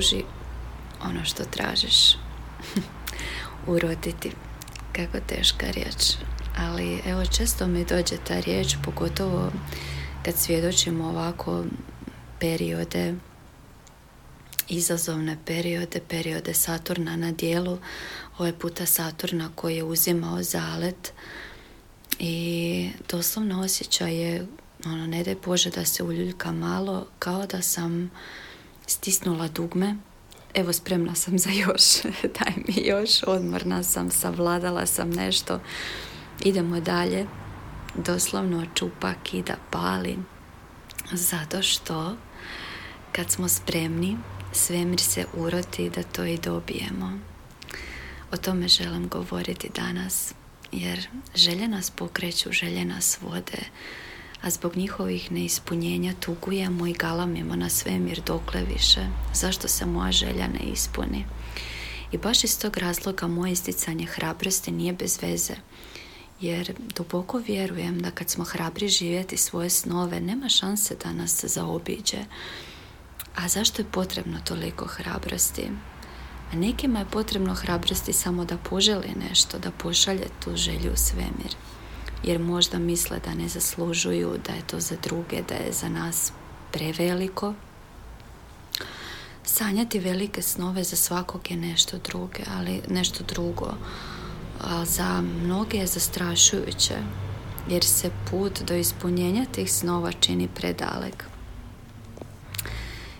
pruži ono što tražiš. Uroditi. Kako teška riječ. Ali evo često mi dođe ta riječ, pogotovo kad svjedočimo ovako periode, izazovne periode, periode Saturna na dijelu, ovaj puta Saturna koji je uzimao zalet i doslovno osjećaj je, ono, ne daj Bože da se uljuljka malo, kao da sam stisnula dugme. Evo spremna sam za još, daj mi još, odmorna sam, savladala sam nešto, idemo dalje, doslovno čupa, kida, pali, zato što kad smo spremni, svemir se uroti da to i dobijemo. O tome želim govoriti danas, jer želje nas pokreću, želje nas vode, a zbog njihovih neispunjenja tugujemo i galamimo na svemir dokle više. Zašto se moja želja ne ispuni? I baš iz tog razloga moje isticanje hrabrosti nije bez veze. Jer duboko vjerujem da kad smo hrabri živjeti svoje snove, nema šanse da nas zaobiđe. A zašto je potrebno toliko hrabrosti? A nekima je potrebno hrabrosti samo da poželi nešto, da pošalje tu želju u svemir jer možda misle da ne zaslužuju, da je to za druge, da je za nas preveliko. Sanjati velike snove za svakog je nešto druge, ali nešto drugo. A za mnoge je zastrašujuće, jer se put do ispunjenja tih snova čini predalek.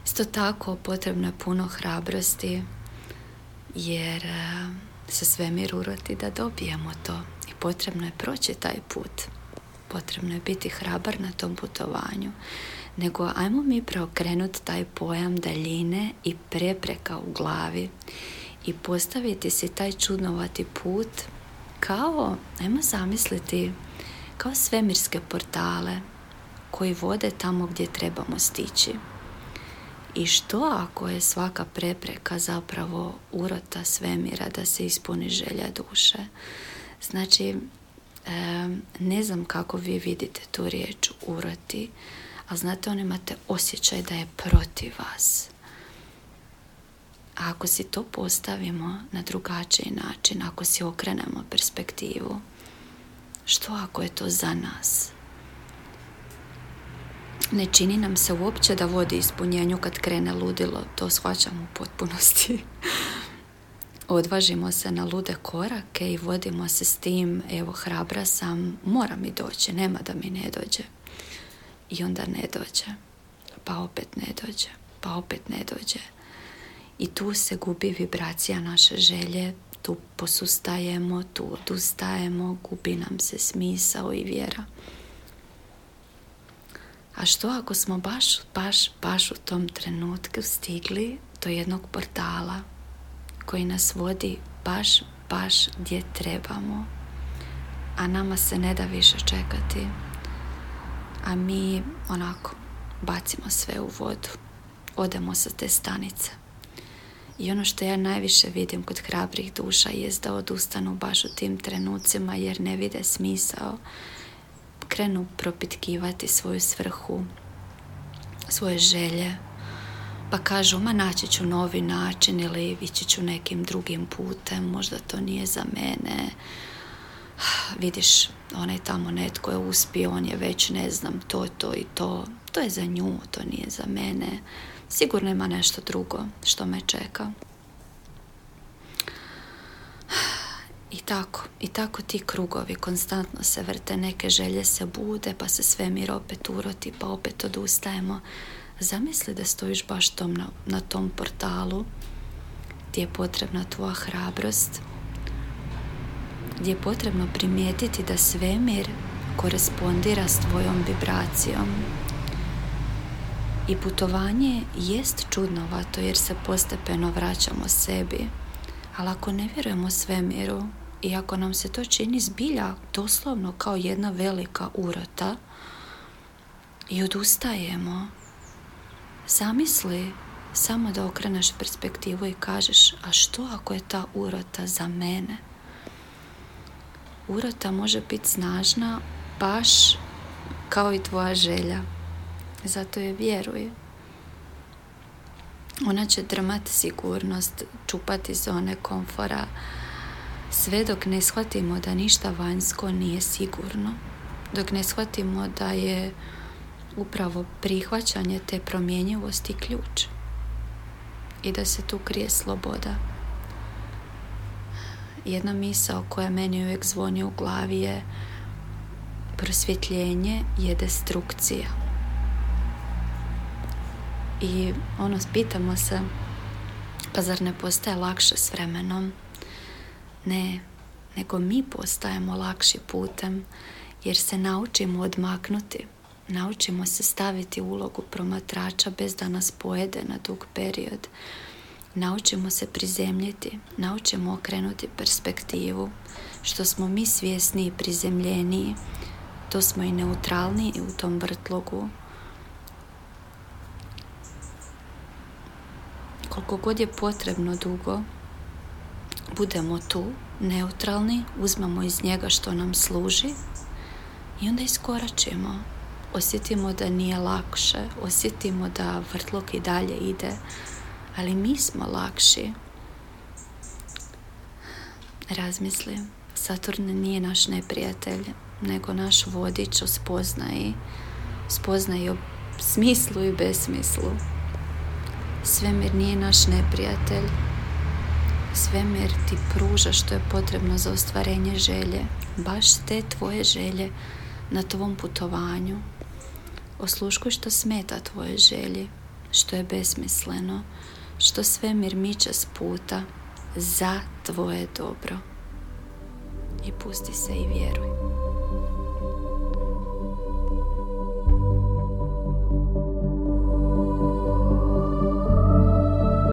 Isto tako potrebno je puno hrabrosti, jer eh, se svemir uroti da dobijemo to potrebno je proći taj put. Potrebno je biti hrabar na tom putovanju. Nego ajmo mi preokrenuti taj pojam daljine i prepreka u glavi i postaviti si taj čudnovati put kao, ajmo zamisliti, kao svemirske portale koji vode tamo gdje trebamo stići. I što ako je svaka prepreka zapravo urota svemira da se ispuni želja duše? Znači, ne znam kako vi vidite tu riječ uroti, ali znate, on imate osjećaj da je protiv vas. A ako si to postavimo na drugačiji način, ako si okrenemo perspektivu, što ako je to za nas? Ne čini nam se uopće da vodi ispunjenju kad krene ludilo, to shvaćam u potpunosti. odvažimo se na lude korake i vodimo se s tim, evo hrabra sam, mora mi doći, nema da mi ne dođe. I onda ne dođe, pa opet ne dođe, pa opet ne dođe. I tu se gubi vibracija naše želje, tu posustajemo, tu odustajemo, gubi nam se smisao i vjera. A što ako smo baš, baš, baš u tom trenutku stigli do jednog portala koji nas vodi baš, baš gdje trebamo. A nama se ne da više čekati. A mi onako bacimo sve u vodu. Odemo sa te stanice. I ono što ja najviše vidim kod hrabrih duša je da odustanu baš u tim trenucima jer ne vide smisao. Krenu propitkivati svoju svrhu, svoje želje, pa kažu, ma naći ću novi način ili ići ću nekim drugim putem, možda to nije za mene. Vidiš, onaj tamo netko je uspio, on je već, ne znam, to, to i to. To je za nju, to nije za mene. Sigurno ima nešto drugo što me čeka. I tako, i tako ti krugovi konstantno se vrte, neke želje se bude, pa se svemir opet uroti, pa opet odustajemo. Zamisli da stojiš baš tom na, na tom portalu gdje je potrebna tvoja hrabrost, gdje je potrebno primijetiti da svemir korespondira s tvojom vibracijom. I putovanje jest čudnovato jer se postepeno vraćamo sebi. Ali ako ne vjerujemo svemiru i ako nam se to čini zbilja doslovno kao jedna velika urota i odustajemo Zamisli samo da okreneš perspektivu i kažeš, a što ako je ta urota za mene? Urota može biti snažna baš kao i tvoja želja. Zato je vjeruj. ona će drmati sigurnost, čupati zone komfora, sve dok ne shvatimo da ništa vanjsko nije sigurno, dok ne shvatimo da je upravo prihvaćanje te promjenjivosti ključ i da se tu krije sloboda. Jedna misao koja meni uvijek zvoni u glavi je prosvjetljenje je destrukcija. I ono, pitamo se, pa zar ne postaje lakše s vremenom? Ne, nego mi postajemo lakši putem jer se naučimo odmaknuti. Naučimo se staviti ulogu promatrača bez da nas pojede na dug period. Naučimo se prizemljiti, naučimo okrenuti perspektivu. Što smo mi svjesni i prizemljeniji, to smo i neutralni u tom vrtlogu. Koliko god je potrebno dugo, budemo tu, neutralni, uzmemo iz njega što nam služi i onda iskoračimo. Osjetimo da nije lakše, osjetimo da vrtlog i dalje ide, ali mi smo lakši. Razmisli, Saturn nije naš neprijatelj, nego naš vodič o spoznaji, spoznaji o smislu i besmislu. Svemir nije naš neprijatelj, svemir ti pruža što je potrebno za ostvarenje želje, baš te tvoje želje na tvom putovanju. Osluškuj što smeta tvoje želji, što je besmisleno, što svemir miče s puta za tvoje dobro. I pusti se i vjeruj.